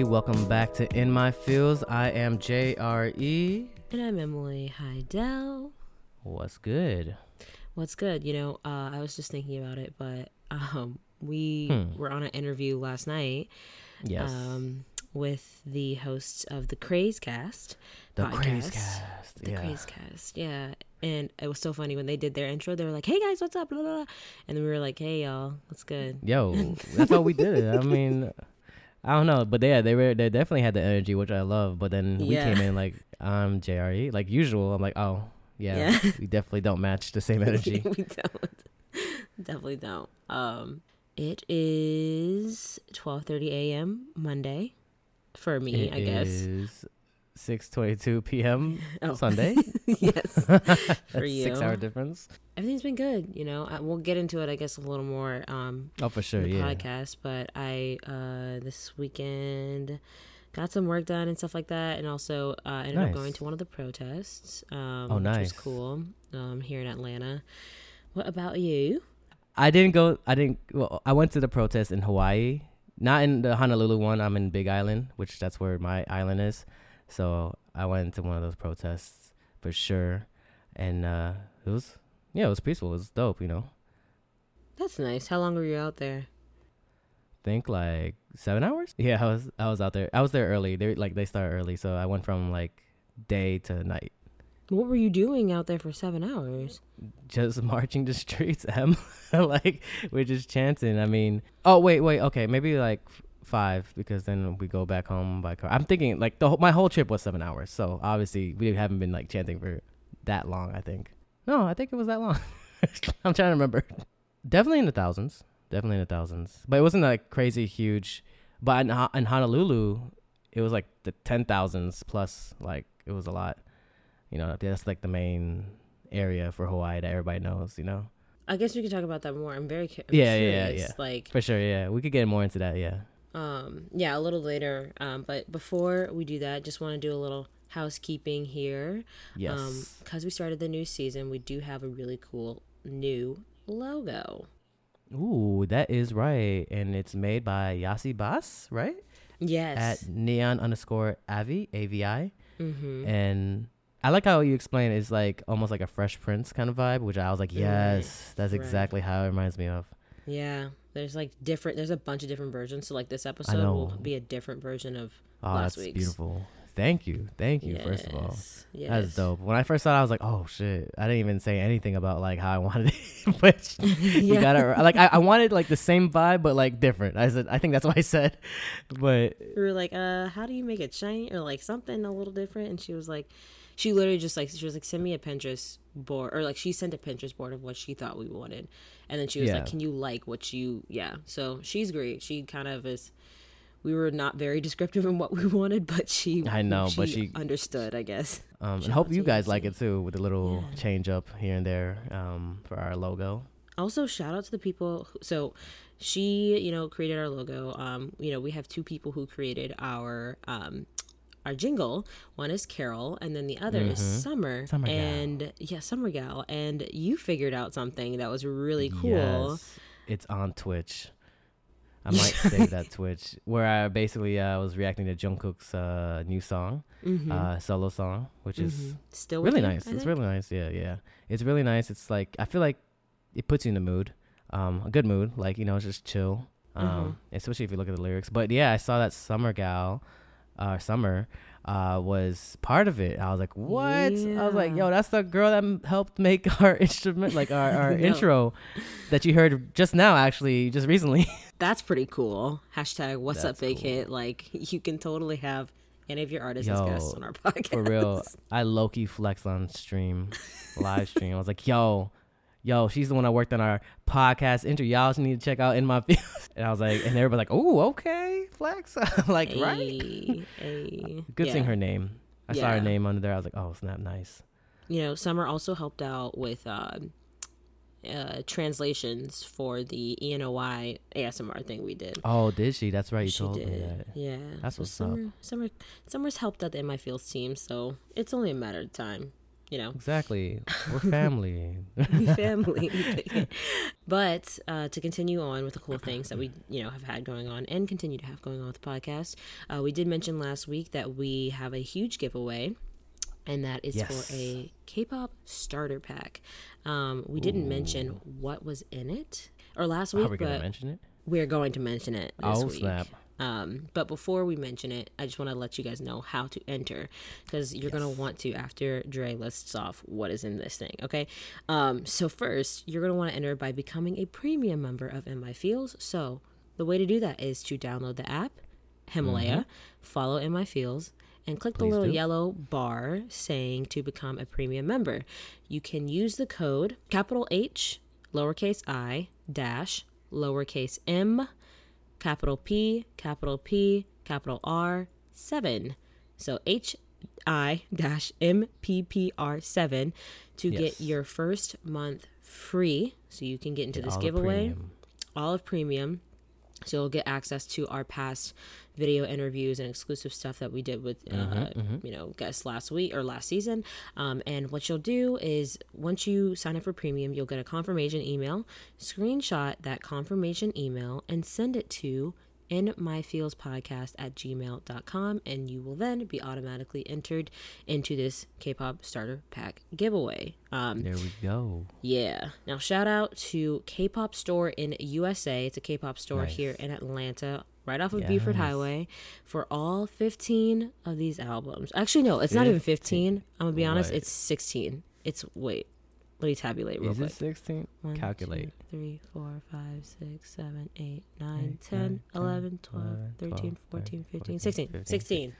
everybody. Welcome back to In My Feels. I am Dre. And I'm Emily Heidel. What's good? What's good? You know, uh, I was just thinking about it, but um, we Hmm. were on an interview last night Yes. um, with the hosts of the Craze Cast. the podcast. Craze Cast. The yeah. Craze Cast, yeah. And it was so funny when they did their intro. They were like, "Hey guys, what's up?" Blah, blah, blah. And then we were like, "Hey y'all, what's good?" Yo, that's how we did it. I mean, I don't know, but yeah, they were they definitely had the energy, which I love. But then we Yeah. came in like I'm Dre, like usual. I'm like, oh yeah, Yeah. we definitely don't match the same energy. we don't. Definitely don't. Um, it is 12:30 a.m. Monday for me, It I guess. Is 6:22 p.m. Oh. Sunday. yes. That's you. Six hour difference. Everything's been good, you know. I, we'll get into it, I guess, a little more um Oh, for sure. Yeah. podcast. But I uh this weekend got some work done and stuff like that, and also uh, ended up going to one of the protests. Um, Oh, which nice. was cool. Um, here in Atlanta. What about you? I didn't go. I didn't. Well, I went to the protest in Hawaii, not in the Honolulu one. I'm in Big Island, which that's where my island is. So I went to one of those protests for sure, and uh, it was yeah, it was peaceful. It was dope. You know, That's nice. How long were you out there? think like seven hours. Yeah, I was I was out there. I was there early. They like they start early, so I went from like day to night. What were you doing out there for seven hours? just marching the streets em like we're just chanting i mean oh wait wait okay maybe like five because then we go back home by car i'm thinking like the whole, my whole trip was seven hours so obviously we haven't been like chanting for that long i think no i think it was that long i'm trying to remember definitely in the thousands definitely in the thousands but it wasn't like crazy huge but in, in honolulu it was like the ten thousands plus like it was a lot you know that's like the main area for Hawaii that everybody knows, you know? I guess we could talk about that more. I'm very cu- I'm Yeah, yeah, yeah, yeah. Like, For sure, yeah. We could get more into that, yeah. Um, yeah, a little later. Um, but before we do that, just want to do a little housekeeping here. Yes. Um, because we started the new season, we do have a really cool new logo. Ooh, that is right. And it's made by Yasi Bas, right? Yes. At neon underscore avi, A-V-I. mm-hmm. And I like how you explain it. it's like almost like a Fresh Prince kind of vibe, which I was like, Right, yes, that's right. exactly how it reminds me of. Yeah. There's like different. There's a bunch of different versions. So like this episode will be a different version of Oh, last that's week's. beautiful. Thank you. Thank you, first of all. Yes, Yes. That's dope. When I first saw it, I was like, "Oh shit!" I didn't even say anything about like how I wanted it, but you gotta like I, I wanted like the same vibe, but like different. I said, I think that's what I said, but we were like, uh, how do you make it shiny or like something a little different? And she was like, she literally just like she was like, send me a Pinterest board or like she sent a Pinterest board of what she thought we wanted, and then she was Yeah. like, can you like what you yeah? So she's great. She kind of is. We were not very descriptive in what we wanted, but she I know, but she- understood, I guess. um, and hope you guys like it too with a little Yeah. change up here and there um for our logo. also shout out to the people who, so she you know created our logo um you know we have two people who created our um our jingle one is carol and then the other is summer, Mm-hmm. Summer gal. and yeah summer gal and you figured out something that was really cool Yes, it's on Twitch. I might save that Twitch where I basically uh, was reacting to Jungkook's uh, new song, Mhm. uh, solo song, which is Mhm. still really nice. It's really nice. Yeah, yeah. It's really nice. It's like I feel like it puts you in the mood, um, a good mood. Like you know, it's just chill. Um, Mhm. especially if you look at the lyrics. But yeah, I saw that Summer Gal, uh, Summer, uh, was part of it. I was like, what? I was like, yo, that's the girl that m- helped make our instrument, like our our No. intro, that you heard just now, actually, just recently. that's pretty cool hashtag what's That's up big cool. hit like you can totally have any of your artists as guests on our podcast For real, I low key flex on stream, live stream. I was like, yo, yo, she's the one that worked on our podcast intro. Y'all should need to check out in my videos. And I was like, and everybody like, oh, okay, flex. like, right? Ay, ay. Good seeing her name. I saw her name under there. I was like, oh, snap, nice. you know, Summer also helped out with uh, uh, translations for the ENOI ASMR thing we did. Oh, did she? That's right. You she told did, me that. yeah. That's so what's up. Summer, Summer, Summer's helped out the In My Feels team, so it's only a matter of time. You know. Exactly. We're family. family. but uh, to continue on with the cool things that we, you know, have had going on and continue to have going on with the podcast, uh, we did mention last week that we have a huge giveaway and that is yes. for a K-pop starter pack. Um, we didn't mention what was in it or last week, Are we but mention it? we're going to mention it this oh, week. snap. Um, but before we mention it, I just want to let you guys know how to enter because you're yes. going to want to after Dre lists off what is in this thing. Okay. Um, so, first, you're going to want to enter by becoming a premium member of My Feels. So, the way to do that is to download the app, Himalaya, mm-hmm. follow Feels, and click Please the little do. yellow bar saying to become a premium member. You can use the code capital H, lowercase i, dash, lowercase m, capital P, capital P, capital R, 7. So H I dash M P P R 7 to yes. get your first month free. So you can get into get this giveaway, all of premium. So you'll get access to our past video interviews and exclusive stuff that we did with uh, mm-hmm, mm-hmm. you know guests last week or last season. Um, and what you'll do is once you sign up for premium, you'll get a confirmation email. Screenshot that confirmation email and send it to in my feels podcast at gmail.com and you will then be automatically entered into this k-pop starter pack giveaway um, there we go yeah now shout out to k-pop store in usa it's a k-pop store nice. here in atlanta right off of yes. Buford Highway for all 15 of these albums. Actually, no, it's 15. not even 15. I'm going to be honest, it's 16. It's, wait, let me tabulate real Is quick. It 16? One, Calculate. 2, 3, 4, 5, 6, 7, 8, 9, 10, 10 11, 12, 13, 14, 15, 16. 16.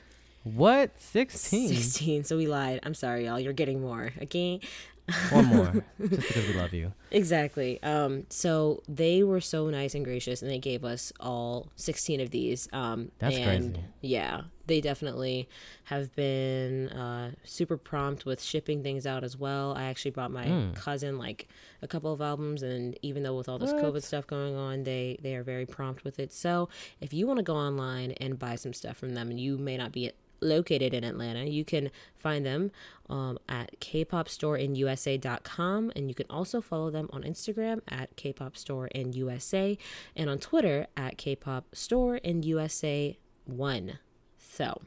What? 16? 16. So we lied. I'm sorry, y'all. You're getting more. Okay. One more, just because we love you. Exactly. Um, so they were so nice and gracious, and they gave us all 16 of these. Um, That's and crazy. Yeah, they definitely have been uh, super prompt with shipping things out as well. I actually brought my mm. cousin like a couple of albums, and even though with all this what? COVID stuff going on, they they are very prompt with it. So if you want to go online and buy some stuff from them, and you may not be located in Atlanta. You can find them um, at kpopstoreinusa.com and you can also follow them on Instagram at kpopstoreinusa and on Twitter at kpopstoreinusa1. So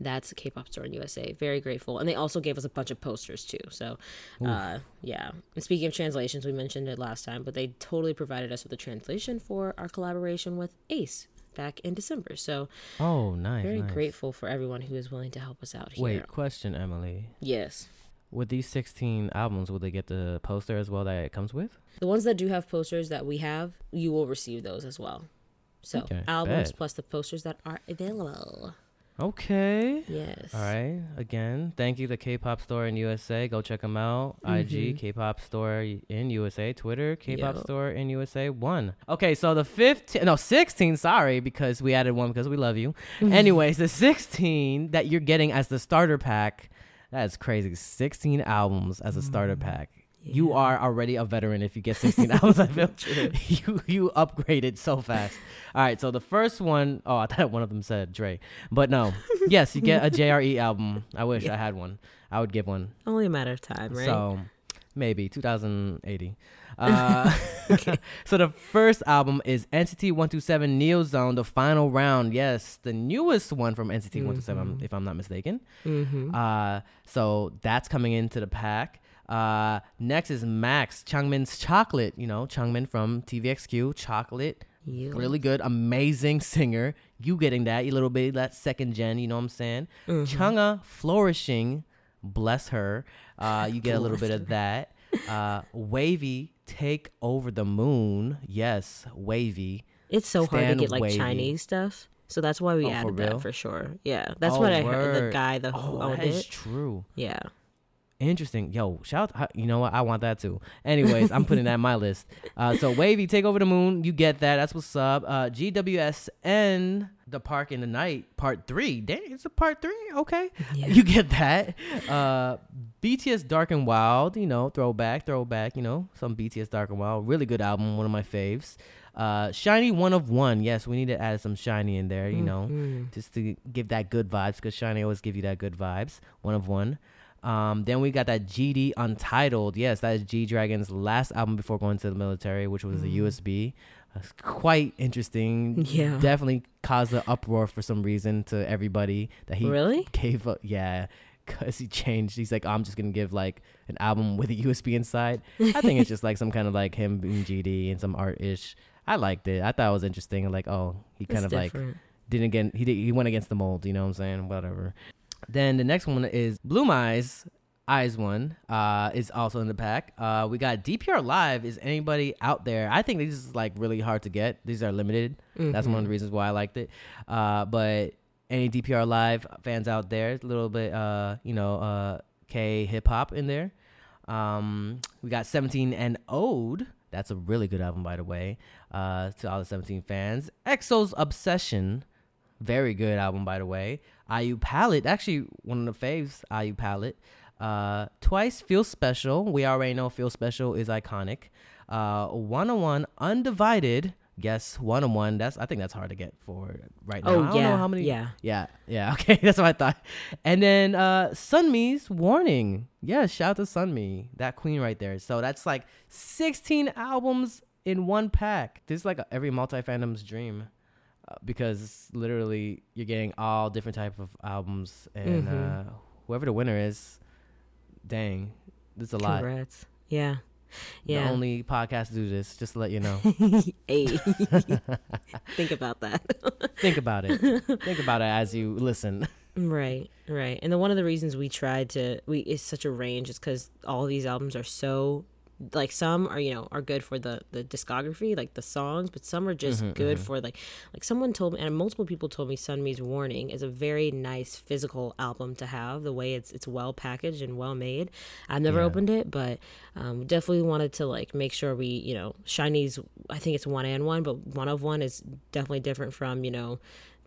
that's K-pop store in USA. Very grateful, and they also gave us a bunch of posters too. So, uh, yeah. And speaking of translations, we mentioned it last time, but they totally provided us with a translation for our collaboration with Ace back in December. So, oh, nice. Very nice. grateful for everyone who is willing to help us out here. Wait, question, Emily. Yes. With these 16 albums, will they get the poster as well that it comes with? The ones that do have posters that we have, you will receive those as well. So, okay, albums bet. plus the posters that are available. Okay. Yes. All right. Again, thank you to K-pop Store in USA. Go check them out. Mm-hmm. IG K-pop Store in USA. Twitter K-pop. Store in USA. One. Okay, so the 15, no 16. Sorry, because we added one because we love you. Anyways, the 16 that you're getting as the starter pack. That's crazy. 16 albums as a starter mm-hmm. pack. Yeah. You are already a veteran if you get 16 hours. I feel you you upgraded so fast. All right, so the first one, oh, I thought one of them said Dre, but no. yes, you get a Dre album. I wish yeah. I had one. I would give one. Only a matter of time, right? So maybe 2080. Uh, okay. so the first album is NCT 127 Neo Zone, the final round. Yes, the newest one from NCT mm-hmm. 127, if I'm not mistaken. Mm-hmm. Uh, so that's coming into the pack. Uh, next is Max Changmin's Chocolate. You know, Changmin from TVXQ, Chocolate. Yeah. Really good, amazing singer. You getting that, you little bit that second gen, you know what I'm saying? Mm-hmm. Chungha flourishing, bless her. Uh, you get a little bit of that. Uh, WayV, take over the moon. Yes, WayV. It's so Stand hard to get like WayV. Chinese stuff. So that's why we oh, added for that for sure. Yeah, that's oh, what I heard. The guy the who oh, owned that it. is true. Yeah. Interesting. Yo, shout out. you know what? I want that too. Anyways, I'm putting that in my list. Uh, so WayV, take over the moon. You get that. That's what's up. Uh, GWSN, the park in the night, part three. Dang, it's a part three. Okay. Yeah. You get that. Uh, BTS Dark and Wild, you know, throwback, throwback, you know, some BTS Dark and Wild. Really good album. One of my faves. Uh, SHINee one of one. Yes, we need to add some SHINee in there, you know, mm-hmm. just to give that good vibes because SHINee always give you that good vibes. One of one. Um, then we got that GD Untitled. Yes, that is G Dragon's last album before going to the military, which was a USB. Uh, quite interesting. Yeah. Definitely caused an uproar for some reason to everybody that he Really? gave up. Yeah. Cause he changed. He's like, I'm just gonna give like an album with a USB inside. I think it's just like some kind of like him being GD and some art ish. I liked it. I thought it was interesting. Like, oh, he kind It's of like didn't get he did, he went against the mold. You know what I'm saying? Whatever. Then the next one is BLOOM*IZ. Eyes one uh, is also in the pack. Uh, we got DPR Live. Is anybody out there? I think these is like really hard to get. These are limited. That's one of the reasons why I liked it. Uh, but any DPR Live fans out there, a little bit, uh, you know, uh, K hip hop in there. Um, we got 17 and Ode. That's a really good album, by the way. Uh, to all the 17 fans. EXO's Obsession. Very good album, by the way. IU Palette. Actually, one of the faves, IU Palette. Uh, Twice Feel Special. We already know Feel Special is iconic. Uh, Wanna One Undivided. Guess Wanna One. That's I think that's hard to get for right now. Oh, I don't know yeah, how many. yeah. Yeah. Yeah. Okay. That's what I thought. And then uh Sunmi's Warning. Yeah, shout out to Sunmi. That queen right there. So that's like 16 albums in one pack. This is like a, every multi fandom's dream. Uh, because literally you're getting all different type of albums and Mhm. uh whoever the winner is dang this is a lot Congrats. Yeah. the only podcast to do this just to let you know hey. Think about that. think about it think about it as you listen Right, right. And then one of the reasons we tried to we is such a range is because all these albums are so like some are you know are good for the the discography like the songs but some are just good for like like someone told me and multiple people told me sunmi's warning is a very nice physical album to have the way it's it's well packaged and well made i've never Yeah. opened it but um definitely wanted to like make sure we you know SHINee's i think it's one and one but one of one is definitely different from you know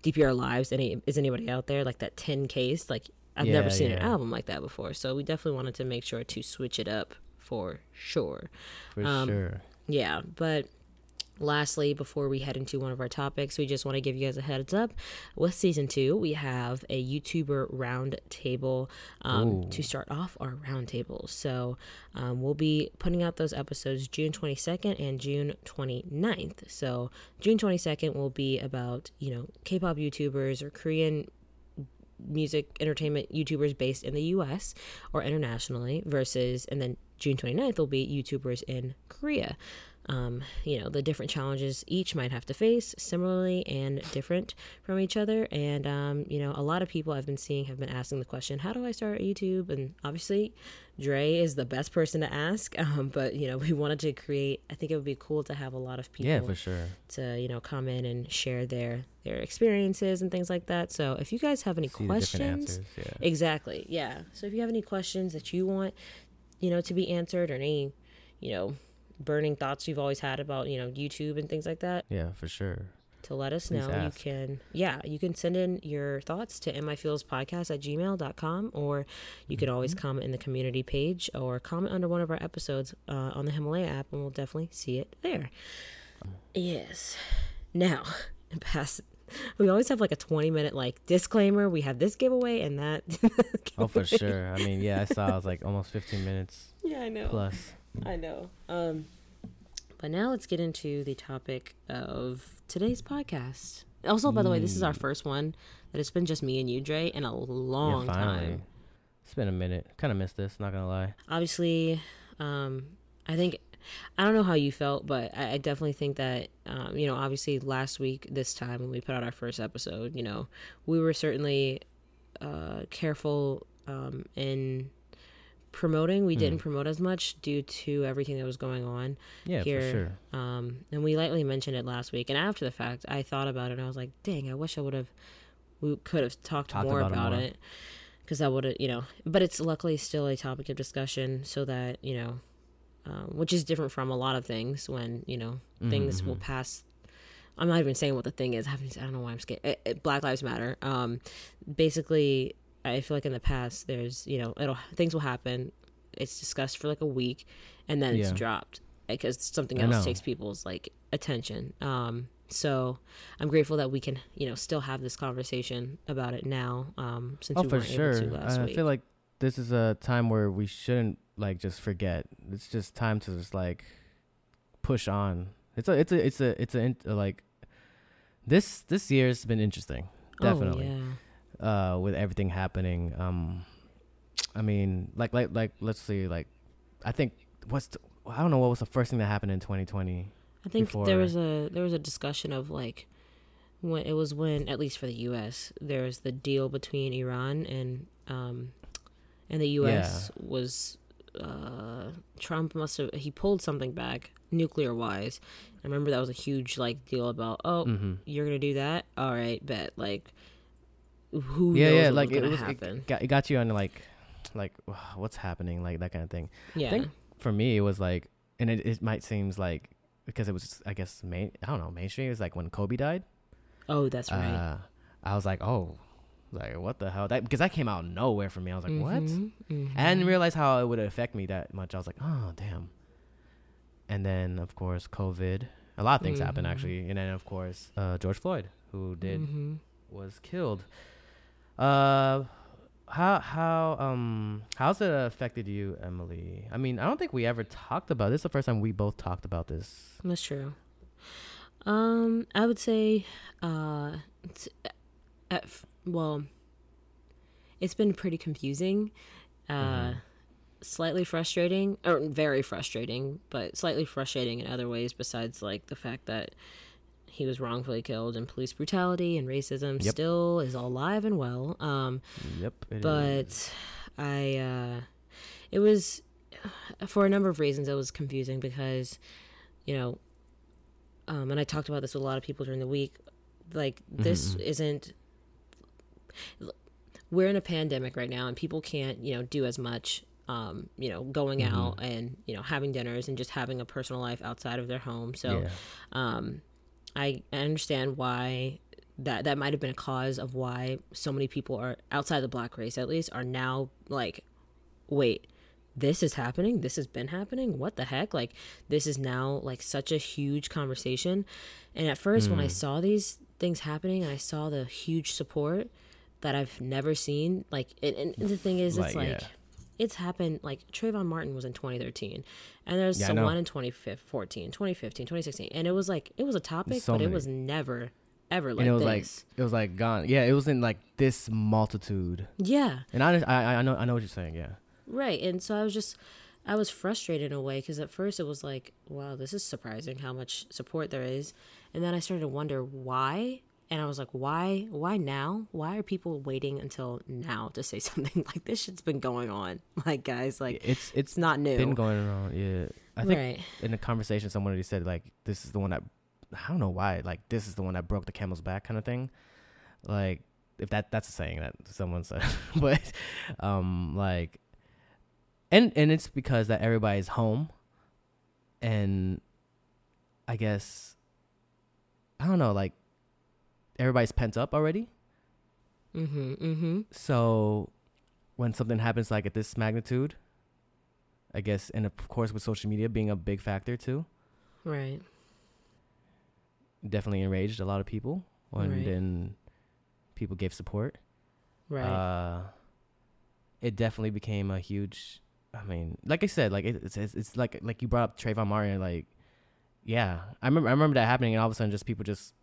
DPR Lives. Any is anybody out there like that ten case? Like I've never Yeah, seen an album like that before. So we definitely wanted to make sure to switch it up for sure. for Um, sure Yeah, but lastly, before we head into one of our topics, we just want to give you guys a heads up. With season two, we have a YouTuber round table um, to start off our round tables. So um, we'll be putting out those episodes June 22nd and June 29th. So June 22nd will be about, you know, K pop YouTubers or Korean music entertainment YouTubers based in the US or internationally versus and then June 29th will be YouTubers in Korea. Um, you know, the different challenges each might have to face similarly and different from each other. And, um, you know, a lot of people I've been seeing have been asking the question, how do I start YouTube? And obviously, Dre is the best person to ask. Um, but, you know, we wanted to create, I think it would be cool to have a lot of people yeah for sure to you know come in and share their their experiences and things like that so if you guys have any See questions answers yeah exactly yeah so if you have any questions that you want you know to be answered or any you know burning thoughts you've always had about you know youtube and things like that? Yeah for sure. To let us Please know ask. you can yeah you can send in your thoughts to mifeelspodcast at gmail.com or you can always Mm-hmm. comment in the community page or comment under one of our episodes uh, on the himalaya app and we'll definitely see it there. Yes. Now past we always have like a 20 minute like disclaimer. We have this giveaway and that oh for sure. I mean yeah i saw it was like almost 15 minutes yeah i know. plus I know. Um, but now let's get into the topic of today's podcast. Also, by the way, this is our first one that it's been just me and you, Dre, in a long yeah, time. it's been a minute kind of missed this not gonna lie Obviously, um, I think I don't know how you felt, but I, I definitely think that um, you know, obviously, last week this time when we put out our first episode, you know, we were certainly uh, careful um, in promoting. We didn't promote as much due to everything that was going on. yeah here. for sure Um, and we lightly mentioned it last week. And after the fact, I thought about it and I was like, dang, I wish I would have, we could have talked, Talked more about it about, it. Because I would have, you know, but it's luckily still a topic of discussion so that, you know, um, which is different from a lot of things when, you know, Mm-hmm, things will pass. I'm not even saying what the thing is. I, I don't know why I'm scared. It, it- Black Lives Matter. Um, basically, I feel like in the past, there's, you know, it'll, things will happen. It's discussed for like a week and then it's Yeah. dropped because something else takes people's like attention. Um, so I'm grateful that we can, you know, still have this conversation about it now. Um, since oh we for weren't sure able to last i week. I feel like this is a time where we shouldn't like just forget. It's just time to just like push on. It's a it's a it's a it's a, a like this this year's been interesting. Definitely. Oh, yeah. Uh with everything happening. Um I mean, like like like let's see like I think what's the, I don't know what was the first thing that happened in 2020. I think before. there was a there was a discussion of like when it was when at least for the U.S. there's the deal between Iran and um and the U.S. Yeah. was uh Trump must have he pulled something back nuclear wise. I remember that was a huge like deal about oh mm-hmm. you're gonna do that all right bet like who yeah yeah like it was happen. It got, it got you on like like what's happening like that kind of thing. Yeah. I think for me it was like and it, it might seems like because it was I guess main I don't know mainstream. It was like when Kobe died. Oh, that's right. Uh, I was like, oh, like what the hell? That because that came out nowhere for me. I was like, mm-hmm, what? Mm-hmm. I didn't realize how it would affect me that much. I was like, oh damn. And then of course COVID. A lot of things mm-hmm. happened actually, and then of course uh, George Floyd, who did mm-hmm. was killed. Uh, how how um how's it affected you, Emily? I mean, I don't think we ever talked about this. Is the first time we both talked about this. That's true. Um, I would say, uh, at f- well, it's been pretty confusing, uh, mm-hmm. slightly frustrating, or very frustrating, but slightly frustrating in other ways. Besides, like the fact that he was wrongfully killed and police brutality and racism yep. still is all alive and well. Um, yep. But is. I, uh, it was for a number of reasons. It was confusing because, you know, um, and I talked about this with a lot of people during the week. Like this mm-hmm. isn't. We're in a pandemic right now, and people can't, you know, do as much um, you know, going mm-hmm. out and you know having dinners and just having a personal life outside of their home. So, yeah. um, I understand why that that might have been a cause of why so many people are outside the black race at least are now like, wait, this is happening this has been happening what the heck like this is now like such a huge conversation and at first mm. when i hmm. saw these things happening i saw the huge support that i've never seen like and, and the thing is it's like, like yeah. It's happened like Trayvon Martin was in 2013 and there's yeah, one in 2014 2015 2016 and it was like it was a topic so but many. it was never ever like and it was this. like it was like gone yeah it was in like this multitude yeah and I, I i know i know what you're saying yeah Right. And so I was just, I was frustrated in a way because at first it was like, wow, this is surprising how much support there is. And then I started to wonder why. And I was like, why? Why now? Why are people waiting until now to say something like this? Shit's been going on, like guys, like it's it's not new. Been going on, yeah. I think right. in the conversation, somebody said like, "This is the one that I don't know why, like this is the one that broke the camel's back," kind of thing. Like if that that's a saying that someone said, but um, like and and it's because that everybody's home and i guess i don't know like everybody's pent up already. Mm-hmm mm-hmm. So when something happens like at this magnitude i guess and of course with social media being a big factor too. Right. Definitely enraged a lot of people and right. then people gave support. Right. Uh it definitely became a huge I mean, like I said, like it's it's, it's like like you brought up Trayvon Martin, like yeah, I remember I remember that happening, and all of a sudden, just people just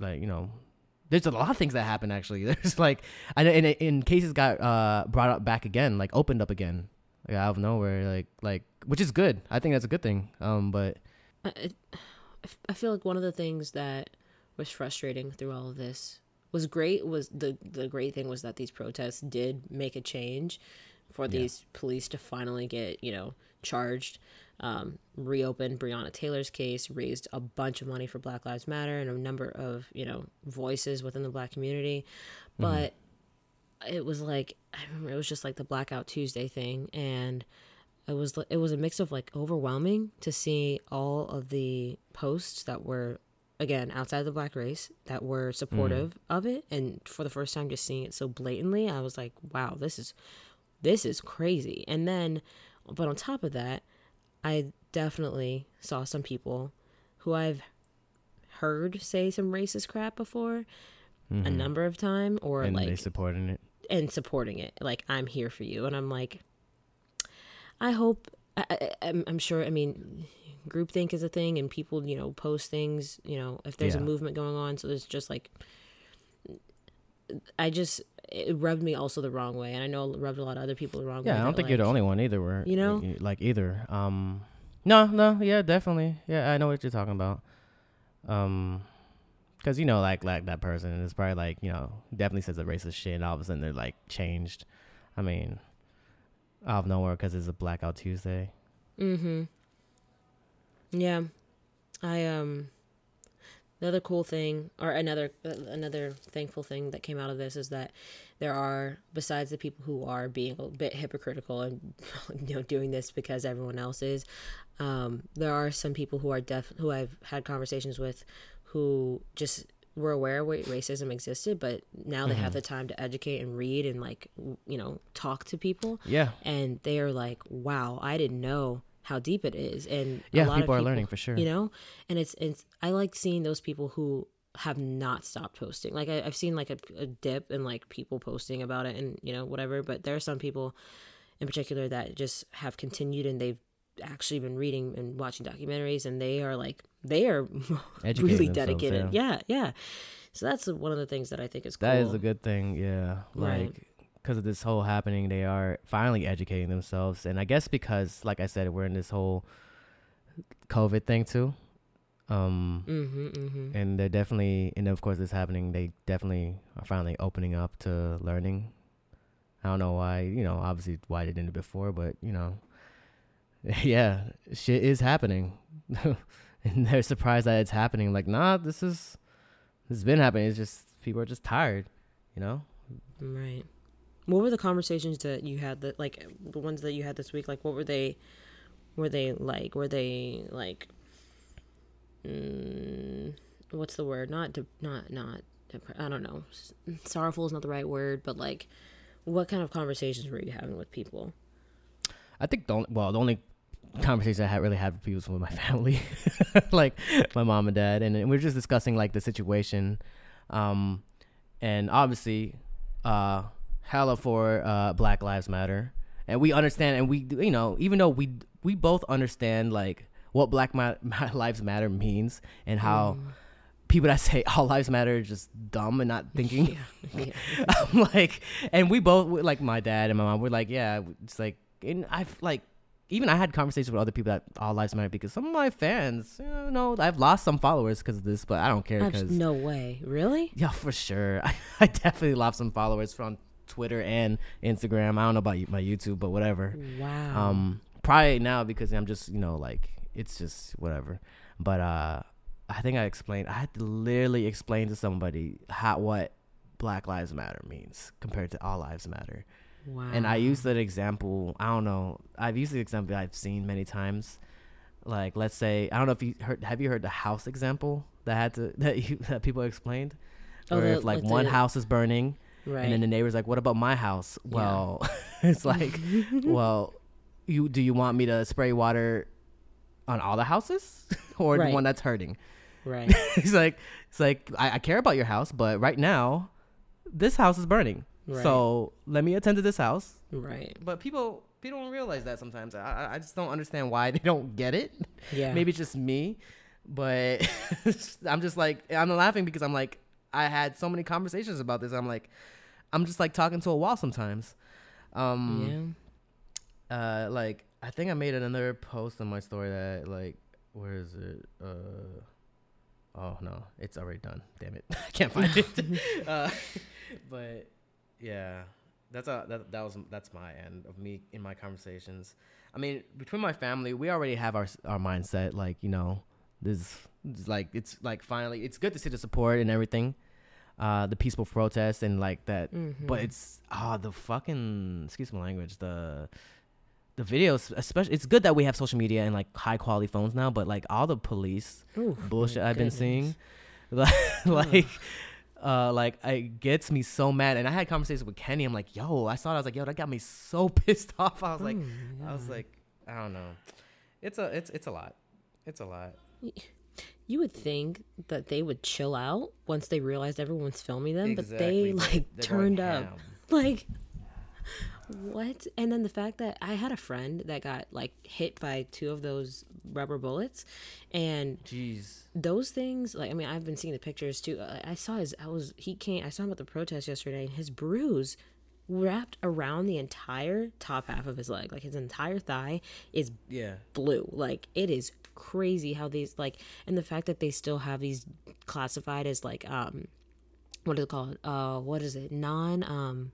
like you know, there's a lot of things that happen actually. There's like, and in, in cases got uh brought up back again, like opened up again, like out of nowhere, like like which is good. I think that's a good thing. Um, but I, I feel like one of the things that was frustrating through all of this was great was the the great thing was that these protests did make a change for these yeah. police to finally get you know charged um, reopened breonna taylor's case raised a bunch of money for black lives matter and a number of you know voices within the black community mm-hmm. but mm-hmm. it was like i remember it was just like the blackout tuesday thing and it was it was a mix of like overwhelming to see all of the posts that were again outside the black race that were supportive mm. of it and for the first time just seeing it so blatantly i was like wow this is this is crazy. And then, but on top of that, I definitely saw some people who I've heard say some racist crap before mm-hmm. a number of time or and like they supporting it and supporting it. Like I'm here for you, and I'm like, I hope. I, I'm, I'm sure. I mean, groupthink is a thing, and people, you know, post things. You know, if there's Yeah. a movement going on, so there's just like, I just it rubbed me also the wrong way, and I know it rubbed a lot of other people the wrong way. Yeah, I don't think you're the only one either. Where You know? like either. Um, no, no, yeah, definitely. Yeah, I know what you're talking about. Um, because you know, like like that person is probably like you know definitely says a racist shit, and all of a sudden they're like changed. I mean, out of nowhere because it's a blackout Tuesday. Mm-hmm. Yeah, I um. The other cool thing, or another another thankful thing that came out of this is that there are, besides the people who are being a bit hypocritical and you know doing this because everyone else is, um, there are some people who are deaf who I've had conversations with, who just were aware racism existed, but now they have the time to educate and read and like you know talk to people. Yeah, and they are like, "Wow, I didn't know how deep it is." And a yeah, of people are learning for sure. you know. And it's it's I like seeing those people who have not stopped posting. Like I, I've seen like a, a dip in like people posting about it and you know whatever. But there are some people in particular that just have continued and they've actually been reading and watching documentaries and they are like they are really dedicated. Yeah. yeah, So that's one of the things that I think is cool. That is a good thing, yeah. Right. Because of this whole happening, they are finally educating themselves, and I guess because, like I said, we're in this whole COVID thing too. Um, Mm-hmm, mm-hmm. and they're definitely, and of course, this happening, they definitely are finally opening up to learning. I don't know why, you know, obviously why they didn't it before, but you know, yeah, shit is happening, and they're surprised that it's happening. Like, nah, this is, this has been happening. It's just people are just tired, you know. Right. What were the conversations that you had that like the ones that you had this week? Like what were they were they like? Were they like mm, what's the word? Not de- not not I don't know. Sorrowful is not the right word, but like what kind of conversations were you having with people? I think the only, well, the only conversation I had really had with people was with my family, like my mom and dad, and, we were just discussing like the situation, um, and obviously, uh, hella for uh, Black Lives Matter, and we understand, and we you know even though we we both understand like what Black Ma- Lives Matter means and how. People that say all lives matter are just dumb and not thinking. Yeah. yeah. I'm like, and we both like my dad and my mom. We're like, yeah, it's like, and I've like, even I had conversations with other people that all lives matter because some of my fans, you know, I've lost some followers because of this, but I don't care because no way. Really? yeah, for sure, I, I definitely lost some followers from Twitter and Instagram. I don't know about my YouTube, but whatever. Wow. Um, probably now because I'm just you know like it's just whatever. But uh, I think I explained. I had to literally explain to somebody how what Black Lives Matter means compared to All Lives Matter. wow. And I used that example. I don't know. I've used the example I've seen many times. Like let's say I don't know if you heard. Have you heard the house example that had to that you, that people explained? Oh, Where the- if like like one the- house is burning right. and then the neighbor's like, "What about my house?" Well, it's like, well, you do you want me to spray water on all the houses or Right. the one that's hurting? right. it's like it's like I, I care about your house, but right now, this house is burning. Right. So let me attend to this house. Right. But people people don't realize that sometimes. I I- I just don't understand why they don't get it. Yeah. Maybe it's just me, but I'm just like I'm laughing because I'm like I had so many conversations about this. I'm like I'm just like talking to a wall sometimes. Um yeah. uh like I think I made another post on my story that like where is it? Uh oh no, it's already done. Damn it. I can't find it. uh but yeah. That's a that, that was that's my end of me in my conversations. I mean, between my family, we already have our our mindset like, you know, this is like it's like finally it's good to see the support and everything. Uh the peaceful protest and like that Mhm. but it's ah the fucking excuse my language the the videos especially it's good that we have social media and like high quality phones now but like all the police Ooh, bullshit i've been seeing like like uh like it gets me so mad and i had conversations with kenny i'm like yo i saw it i was like yo that got me so pissed off i was like Oh my i was like i don't know. It's a it's it's a lot. It's a lot You would think that they would chill out once they realized everyone was filming them, but they like they're turned up. ham. like what? And then the fact that I had a friend that got like hit by two of those rubber bullets, and Jeez. those things like I mean I've been seeing the pictures too. I, I saw his I was he came I saw him at the protest yesterday, and his bruise wrapped around the entire top half of his leg, like his entire thigh is Yeah. blue. Like it is crazy how these like and the fact that they still have these classified as like um what is it called? Uh what is it? Non um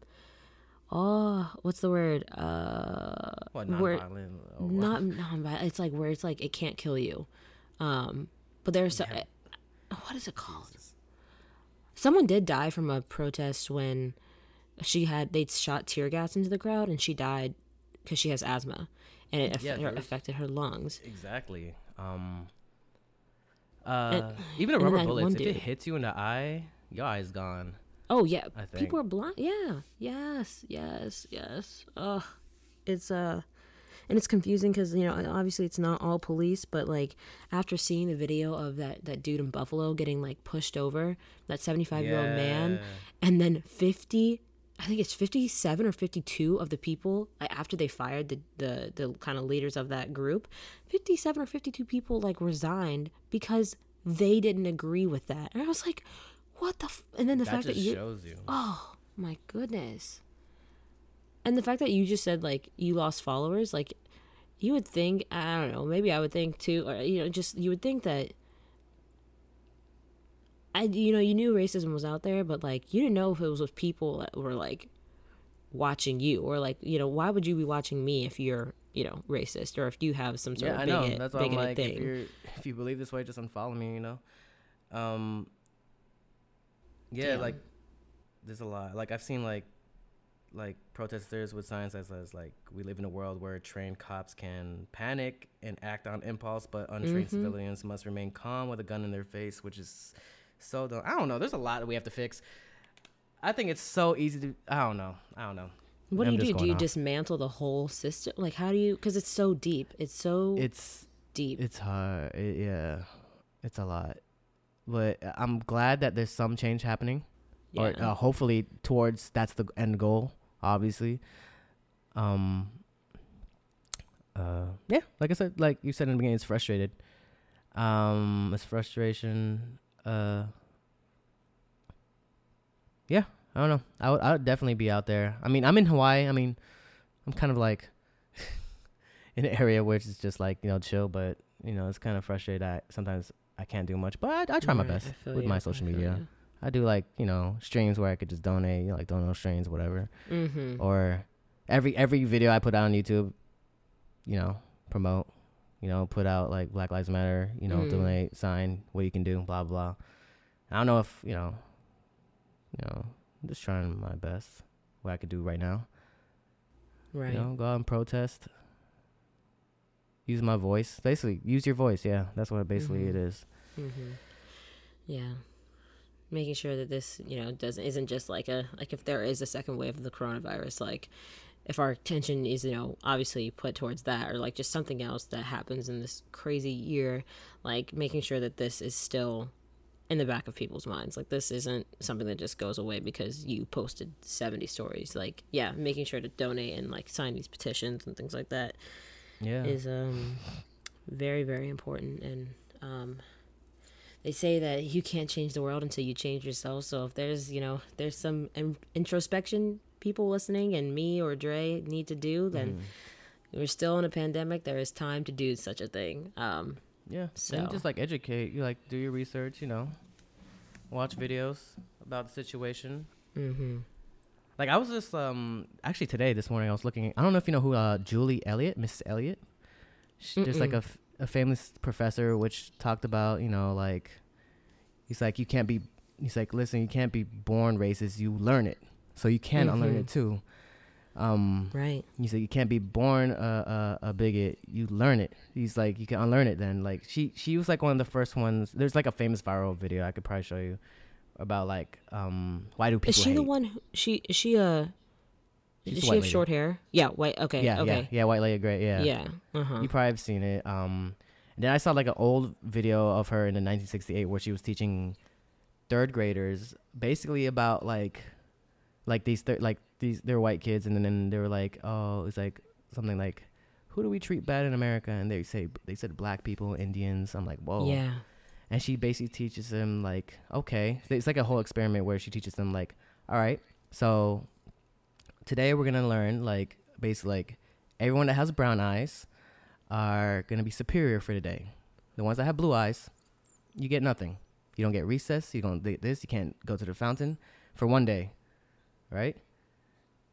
oh what's the word? Uh What non-violent? or not non it's like where it's like it can't kill you. Um but there's so, what is it called? Someone did die from a protest when she had they shot tear gas into the crowd and she died because she has asthma and it Yeah, aff- there was- affected her lungs. Exactly. Um. Uh, even a rubber bullet, if it hits you in the eye, your eye's gone. Oh yeah, I think. people are blind. Yeah, yes, yes, yes. Ugh, it's uh, and it's confusing because you know obviously it's not all police, but like after seeing the video of that that dude in Buffalo getting like pushed over, that seventy five year old man, and then fifty. I think it's 57 or 52 of the people after they fired the, the, the kind of leaders of that group 57 or 52 people like resigned because they didn't agree with that and i was like what the f-? and then the That fact that you shows you. Oh my goodness. And the fact that you just said like you lost followers, like you would think I don't know, maybe I would think too, or you know, just you would think that I you know, you knew racism was out there, but like you didn't know if it was with people that were like watching you or like, you know, why would you be watching me if you're, you know, racist or if you have some sort Yeah, I of know. bigot, That's why I'm bigoted like, thing. if you're if you believe this way, just unfollow me. You know. Um. Yeah, Damn. like there's a lot. Like I've seen like like protesters with signs that says like we live in a world where trained cops can panic and act on impulse, but untrained Mm-hmm. civilians must remain calm with a gun in their face, which is so dumb. I don't know. There's a lot that we have to fix. I think it's so easy to. I don't know. I don't know. what do I'm you do? Do you off. dismantle the whole system? Like how do you cuz it's so deep. It's so It's deep. It's hard. It, yeah, it's a lot. But I'm glad that there's some change happening, or uh, hopefully towards that's the end goal. Obviously, um, uh, yeah, like I said, like you said in the beginning, it's frustrated. Um, it's frustration. Uh, yeah, I don't know. I would, I would definitely be out there. I mean, I'm in Hawaii. I mean, I'm kind of like in an area where it's just like you know chill, but you know it's kind of frustrating. that sometimes I can't do much. But I, I try my Right, I best with you, my social media. you. I do like you know streams where I could just donate, you know, like donate streams, whatever. Mm-hmm. Or every every video I put out on YouTube, you know, promote, you know, put out like Black Lives Matter, you know, Mm. donate, sign, what you can do, blah blah. I don't know if you know, you know, I'm just trying my best what I could do right now. Right. You know, go out and protest. Use my voice. Basically, use your voice. Yeah, that's what basically Mhm. it is. Mm-hmm. Yeah. Making sure that this, you know, doesn't isn't just like a like if there is a second wave of the coronavirus, like if our attention is, you know, obviously put towards that or like just something else that happens in this crazy year, like making sure that this is still in the back of people's minds. Like this isn't something that just goes away because you posted 70 stories. Like, yeah, making sure to donate and like sign these petitions and things like that Yeah. is um very very important and um they say that you can't change the world until you change yourself so if there's you know there's some in- introspection people listening and me or Dre need to do then we're still in a pandemic there is time to do such a thing um yeah. So- And just like educate. You like do your research. You know, watch videos about the situation. mhm Like I was just um actually today this morning I was looking. I don't know if you know who uh Julie Elliott, Mrs. Elliott. She, there's like a, f- a famous professor which talked about you know like he's like you can't be he's like listen you can't be born racist you learn it so you can unlearn Mhm. it too. Um, right he said you can't be born a, a a bigot you learn it. He's like you can unlearn it then. Like she she was like one of the first ones. There's like a famous viral video I could probably show you about like um why do people is she the one who, she is she uh She's does she have lady. short hair yeah white okay yeah, okay yeah, yeah, white lady, great, yeah, yeah, uh-huh You probably have seen it. Um, and then I saw like an old video of her in the 1968 where she was teaching third graders basically about like like these like these they're white kids, and then, then they were like, oh, it's like something like, who do we treat bad in America? And they say they said black people, Indians. I'm like, whoa. Yeah. And she basically teaches them like, okay, it's like a whole experiment where she teaches them like, all right, so today we're gonna learn like basically like everyone that has brown eyes are gonna be superior for today. The ones that have blue eyes, you get nothing. You don't get recess. You don't get this. You can't go to the fountain for one day, right?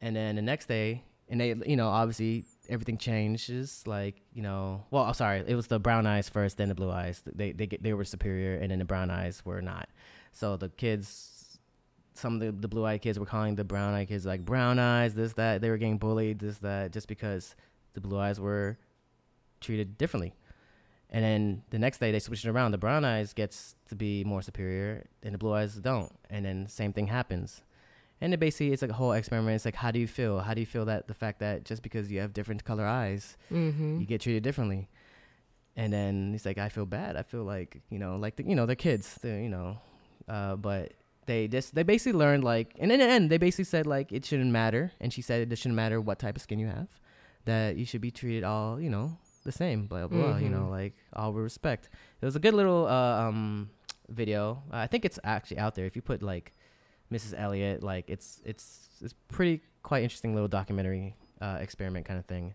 And then the next day, and they, you know, obviously everything changes. Like, you know, well, I'm sorry, it was the brown eyes first, then the blue eyes. They they they were superior, and then the brown eyes were not. So the kids, some of the, the blue eyed kids were calling the brown eyed kids like brown eyes, this that. They were getting bullied, this that, just because the blue eyes were treated differently. And then the next day they switch it around. The brown eyes gets to be more superior, and the blue eyes don't. And then same thing happens. And it basically it's like a whole experiment. It's like how do you feel? How do you feel that the fact that just because you have different color eyes, Mm-hmm. you get treated differently? And then he's like, I feel bad. I feel like you know, like the, you know, they're kids. They're you know, uh, but they just they basically learned like, and in the end, they basically said like it shouldn't matter. And she said it shouldn't matter what type of skin you have, that you should be treated all you know the same. Blah blah. blah You know, Mhm. like all with respect. It was a good little uh, um video. Uh, I think it's actually out there. If you put like Mrs. Elliott, like it's it's it's pretty quite interesting little documentary uh, experiment kind of thing.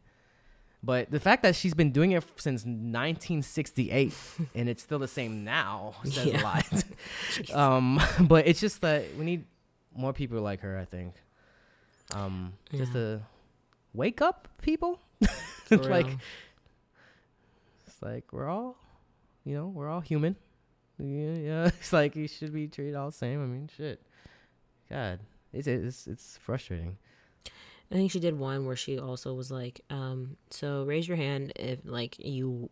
But the fact that she's been doing it since 1968 and it's still the same now says Yeah. a lot. um, but it's just that we need more people like her. I think. Um, just to wake up, people. For like it's like we're all, you know, we're all human. Yeah, yeah. It's like you should be treated all the same. I mean, shit. God, it's it's it's frustrating. I think she did one where she also was like, um, so raise your hand if like you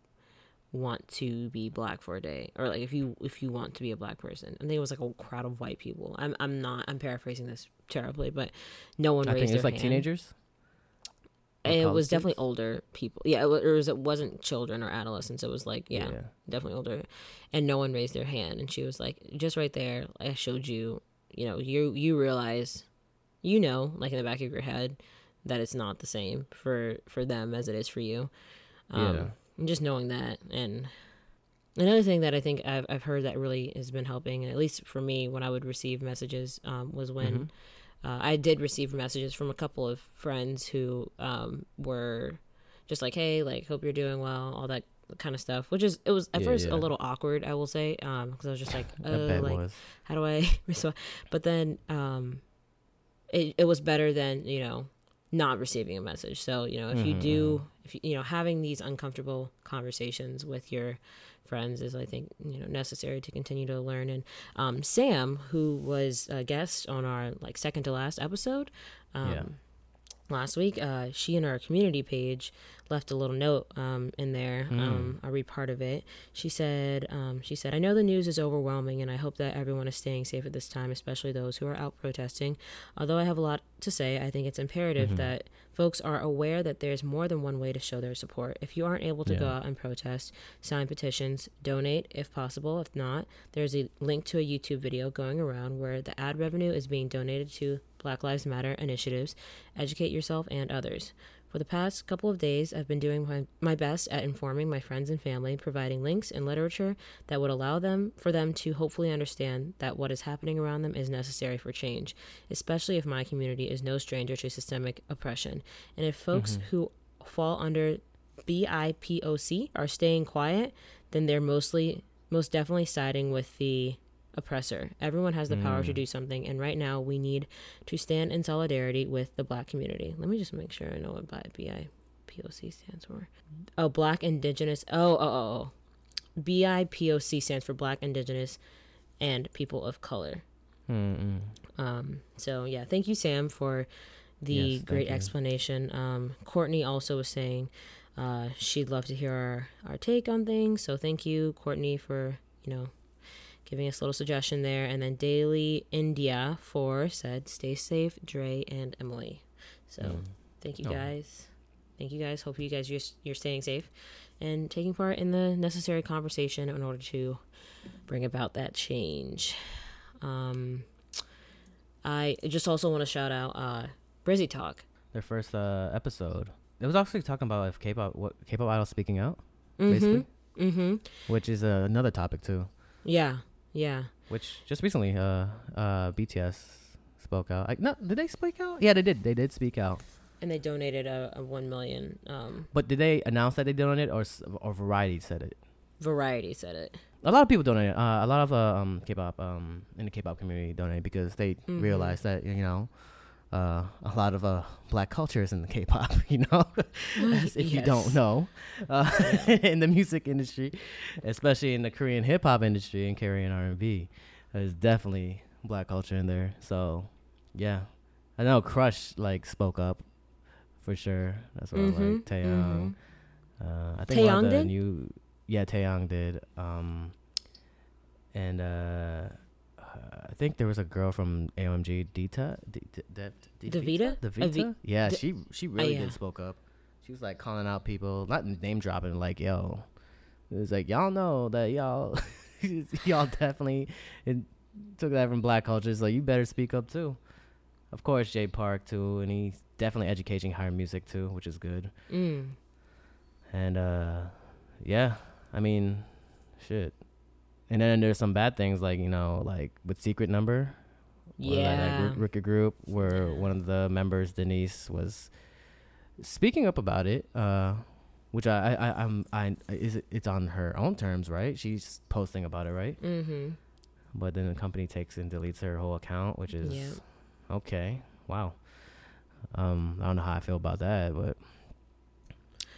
want to be black for a day or like if you if you want to be a black person. I think it was like a crowd of white people. I'm I'm not I'm paraphrasing this terribly, but no one I raised think it's like hand. teenagers. It was definitely older people. Yeah, it was, was- it wasn't children or adolescents. It was like yeah, definitely older, and no one raised their hand. And she was like, just right there, I showed you. You know, you you realize, you know, like in the back of your head, that it's not the same for for them as it is for you. Um, Yeah. and just knowing that, and another thing that I think I've I've heard that really has been helping, and at least for me, when I would receive messages, um, was when. Mhm. Uh, I did receive messages from a couple of friends who um, were just like, "Hey, like, hope you're doing well," all that kind of stuff. Which is, it was at Yeah, first yeah. a little awkward, I will say, um, because I was just like, it like, was. how do I respond? But then, um, it it was better than you know not receiving a message. So you know, if you Mhm, do, if you, you know, having these uncomfortable conversations with your friends is, I think, you know, necessary to continue to learn. And um, Sam, who was a guest on our like second to last episode, um, Yeah. last week, uh, she and our community page left a little note um, in there. Mm. Um, I'll read part of it. She said, um, "She said, I know the news is overwhelming, and I hope that everyone is staying safe at this time, especially those who are out protesting. Although I have a lot to say, I think it's imperative Mhm. that folks are aware that there's more than one way to show their support. If you aren't able to go out and protest, sign petitions, donate if possible. If not, there's a link to a YouTube video going around where the ad revenue is being donated to Black Lives Matter initiatives. Educate yourself and others. For the past couple of days, I've been doing my, my best at informing my friends and family, providing links and literature that would allow them for them to hopefully understand that what is happening around them is necessary for change, especially if my community is no stranger to systemic oppression. And if folks mm-hmm. who fall under BIPOC are staying quiet, then they're mostly most definitely siding with the oppressor. Everyone has the power to do something, and right now we need to stand in solidarity with the black community. Let me just make sure I know what bi- BIPOC stands for. Oh, Black Indigenous. Oh, oh, oh, oh. BIPOC stands for Black Indigenous and People of Color. Mm-mm. Um, so yeah, thank you, Sam, for the Yes, great explanation. Um, Courtney also was saying uh, she'd love to hear our, our take on things. So thank you, Courtney, for you know giving us a little suggestion there. And then Daily India for said, "Stay safe, Dre and Emily." So Mm. thank you Oh. guys. Thank you guys. Hope you guys you're, you're staying safe and taking part in the necessary conversation in order to bring about that change. Um, I just also want to shout out uh, Brizzy Talk. Their first uh, episode. It was actually talking about if K-pop, what K-pop idols speaking out, Mm-hmm. basically, Mm-hmm. which is uh, another topic too. Yeah. Yeah. Which just recently, uh, uh, BTS spoke out. Like, no, did they speak out? Yeah, they did. They did speak out. And they donated a, a one million. Um, But did they announce that they donated, or or Variety said it? Variety said it. A lot of people donated. Uh, a lot of uh, um K-pop um in the K-pop community donated because they Mhm. realized that you know. Uh, a lot of uh, black cultures in the K-pop, you know, if you don't know, uh, in the music industry, especially in the Korean hip hop industry and Korean R and B, there's definitely black culture in there. So, yeah, I know Crush like spoke up for sure. That's what I Mhm, like Taeyong. Uh, I think one of the did? new, yeah, Taeyong did. Um, and uh, I think there was a girl from AOMG, Dita, D- D- De- D- DeVita? DeVita. Avi- yeah, she she really yeah. did spoke up. She was like calling out people, not name dropping, like yo, it was like y'all know that y'all y'all definitely it took that from black culture, so you better speak up too. Of course, Jay Park too, and he's definitely educating H1GHR Music too, which is good. Mm. And uh yeah, I mean, shit. And then there's some bad things like, you know, like with Secret Number. or that, Yeah. Like, Ricky Group where one of the members, Denise, was speaking up about it. Uh which I, I, I I'm I is it it's on her own terms, right? She's posting about it, right? Mm-hmm. But then the company takes and deletes her whole account, which is Yeah. okay. Wow. Um, I don't know how I feel about that, but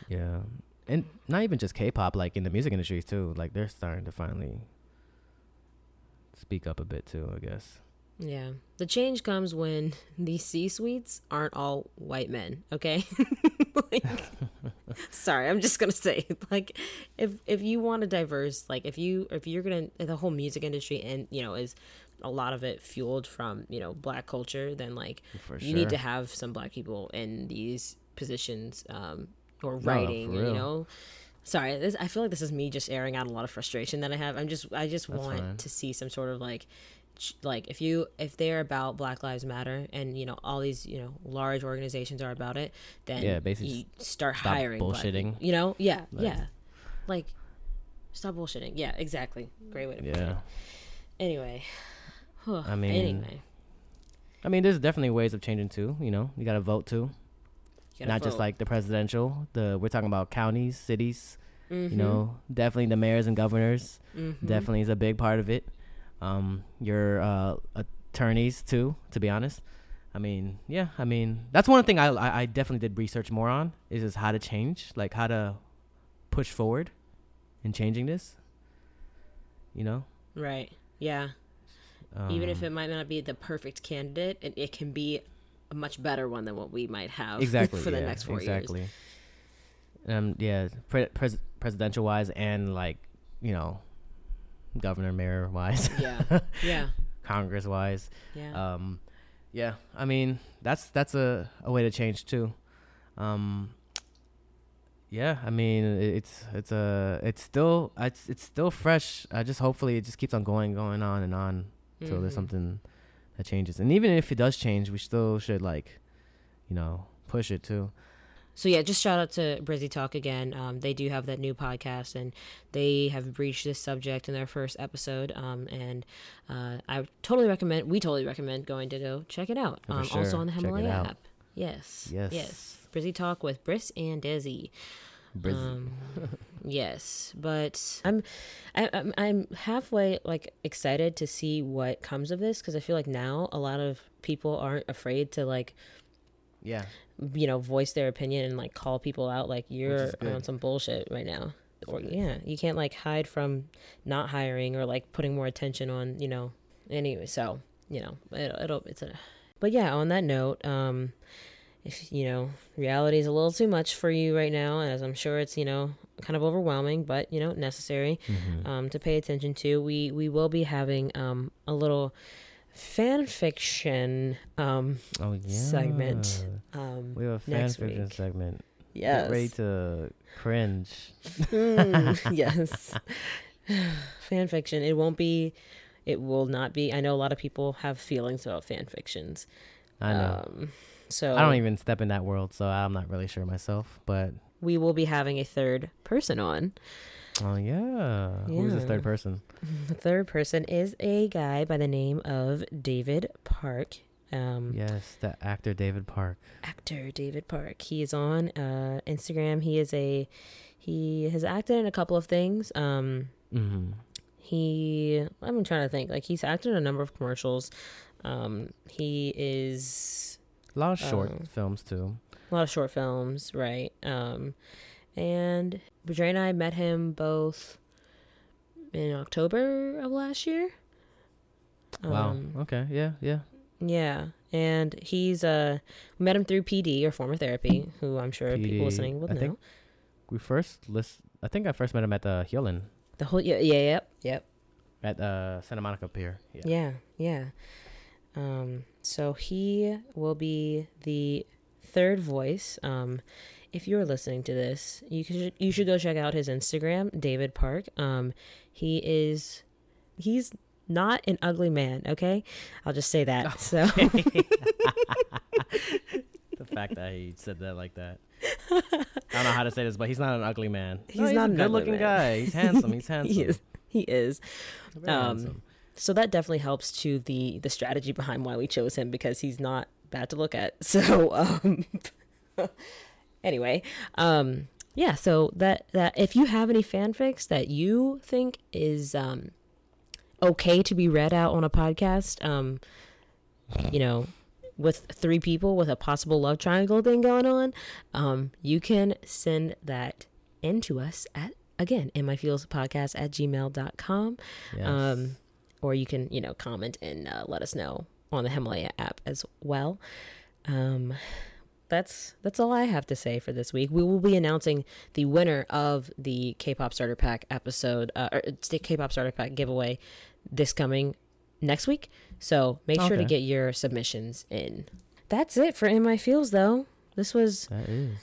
yeah, and not even just K-pop, like in the music industries too. Like they're starting to finally speak up a bit too. I guess. Yeah. The change comes when these C suites aren't all white men, okay? like, sorry, I'm just gonna say, like, if if you want a diverse, like, if you if you're gonna the whole music industry and you know is a lot of it fueled from you know black culture, then like you need to have some black people in these positions um, or writing, for you know. Sorry, this, I feel like this is me just airing out a lot of frustration that I have. I'm just, I just That's want fine. to see some sort of like, like if you if they're about Black Lives Matter and you know all these you know large organizations are about it, then Yeah, basically you start hiring bullshitting. You know, yeah, Like- yeah, like stop bullshitting. Yeah, exactly. Great way to put it. Yeah. Anyway, I mean, anyway, I mean, there's definitely ways of changing too. You know, you got to vote too. Not just like the presidential. The we're talking about counties, cities. Mhm. You know, definitely the mayors and governors. Mhm. definitely is a big part of it. Um, your uh, attorneys too, to be honest. I mean, yeah, I mean that's one thing I, I I definitely did research more on is just how to change, like how to push forward in changing this. You know, Right. Yeah. um, Even if it might not be the perfect candidate, it, it can be a much better one than what we might have exactly for the yeah, next four exactly. Um, yeah, pre- pres- presidential wise and like you know, governor mayor wise. Yeah. Yeah. Congress wise. Yeah. um yeah i mean that's that's a, a way to change too um yeah i mean it's it's a it's still it's it's still fresh i just hopefully it just keeps on going going on and on until there's Mhm. something that changes and even if it does change we still should like you know push it too So yeah, just shout out to Brizzy Talk again. Um, they do have that new podcast, and they have breached this subject in their first episode. Um, and uh, I totally recommend. We totally recommend going to go check it out. Um, sure. Also on the Himalaya app. Yes. Yes. Yes. Brizzy Talk with Briss and Desi. Brizzy. Um, yes, but I'm, I, I'm I'm halfway like excited to see what comes of this because I feel like now a lot of people aren't afraid to like yeah. you know voice their opinion and like call people out like you're on some bullshit right now. Or yeah you can't like hide from not hiring or like putting more attention on you know anyway so you know it'll, it'll it's a but yeah on that note um if you know reality is a little too much for you right now as i'm sure it's you know kind of overwhelming but you know necessary Mhm. um, to pay attention to. We we will be having um, a little fan fiction um, oh yeah segment. Um, we have a fan next fiction week. segment yes. get ready to cringe Mm, yes. fan fiction. It won't be. it will not be. I know a lot of people have feelings about fan fictions. I know. Um, so I don't even step in that world, so I'm not really sure myself. But we will be having a third person on. oh yeah, who's this third person? The third person is a guy by the name of David Park. Um, Yes, the actor David Park. actor David Park. He is on uh, Instagram. He is a he has acted in a couple of things. Um, hmm he I'm trying to think. Like he's acted in a number of commercials. Um, he is A lot of short Oh. films too. A lot of short films, right? Um, and Dre and I met him both in October of last year. Wow. Um, Okay. Yeah. Yeah. Yeah, and he's uh met him through PD or former therapy, who I'm sure PD, people listening will I know. think- We first list. I think I first met him at the Healing the whole yeah yeah yep yep at uh, Santa Monica Pier. Yeah. yeah yeah. Um, so he will be the third voice. Um, if you're listening to this, you could you should go check out his Instagram, David Park. Um, he is he's not an ugly man. Okay, I'll just say that. So. the fact that he said that like that. I don't know how to say this, but he's not an ugly man. He's not a good-looking guy. He's handsome. He's handsome. he is he is Um, handsome. so that definitely helps to the the strategy behind why we chose him because he's not bad to look at so um anyway um yeah so that that if you have any fanfics that you think is um okay to be read out on a podcast um you know with three people with a possible love triangle thing going on um you can send that in to us at again in my feels podcast at gmail.com Yes. um, or you can, you know, comment and uh, let us know on the Himalaya app as well. Um, that's that's all I have to say for this week. We will be announcing the winner of the K-pop Starter Pack episode, uh, or it's the K-pop Starter Pack giveaway, this coming next week. So make sure to get your submissions in. That's it for In My Feels, though. This was that is.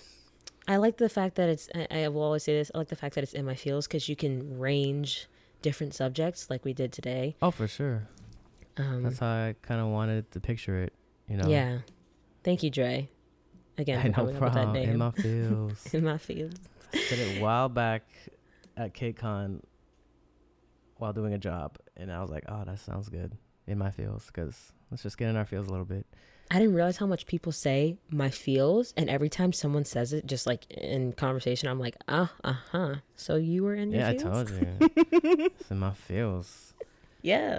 I like the fact that it's. I, I will always say this. I like the fact that it's in my feels because you can range different subjects like we did today. Oh, for sure. Um, That's how I kind of wanted to picture it. You know. Yeah. Thank you, Dre. Again, I know problem. name. In my feels. in my feels. Said it a while back at KCON while doing a job, and I was like, "Oh, that sounds good." In my feels, because let's just get in our feels a little bit. I didn't realize how much people say my feels, and every time someone says it, just like in conversation, I'm like, uh, uh huh. So you were in your yeah, I told you. it's in my feels. Yeah,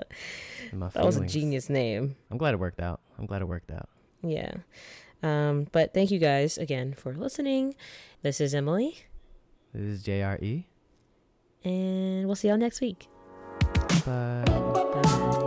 that was a genius name. I'm glad it worked out. I'm glad it worked out. Yeah. Um, but thank you guys again for listening. This is Emily, This is Dre. and we'll see y'all next week. Bye. Bye.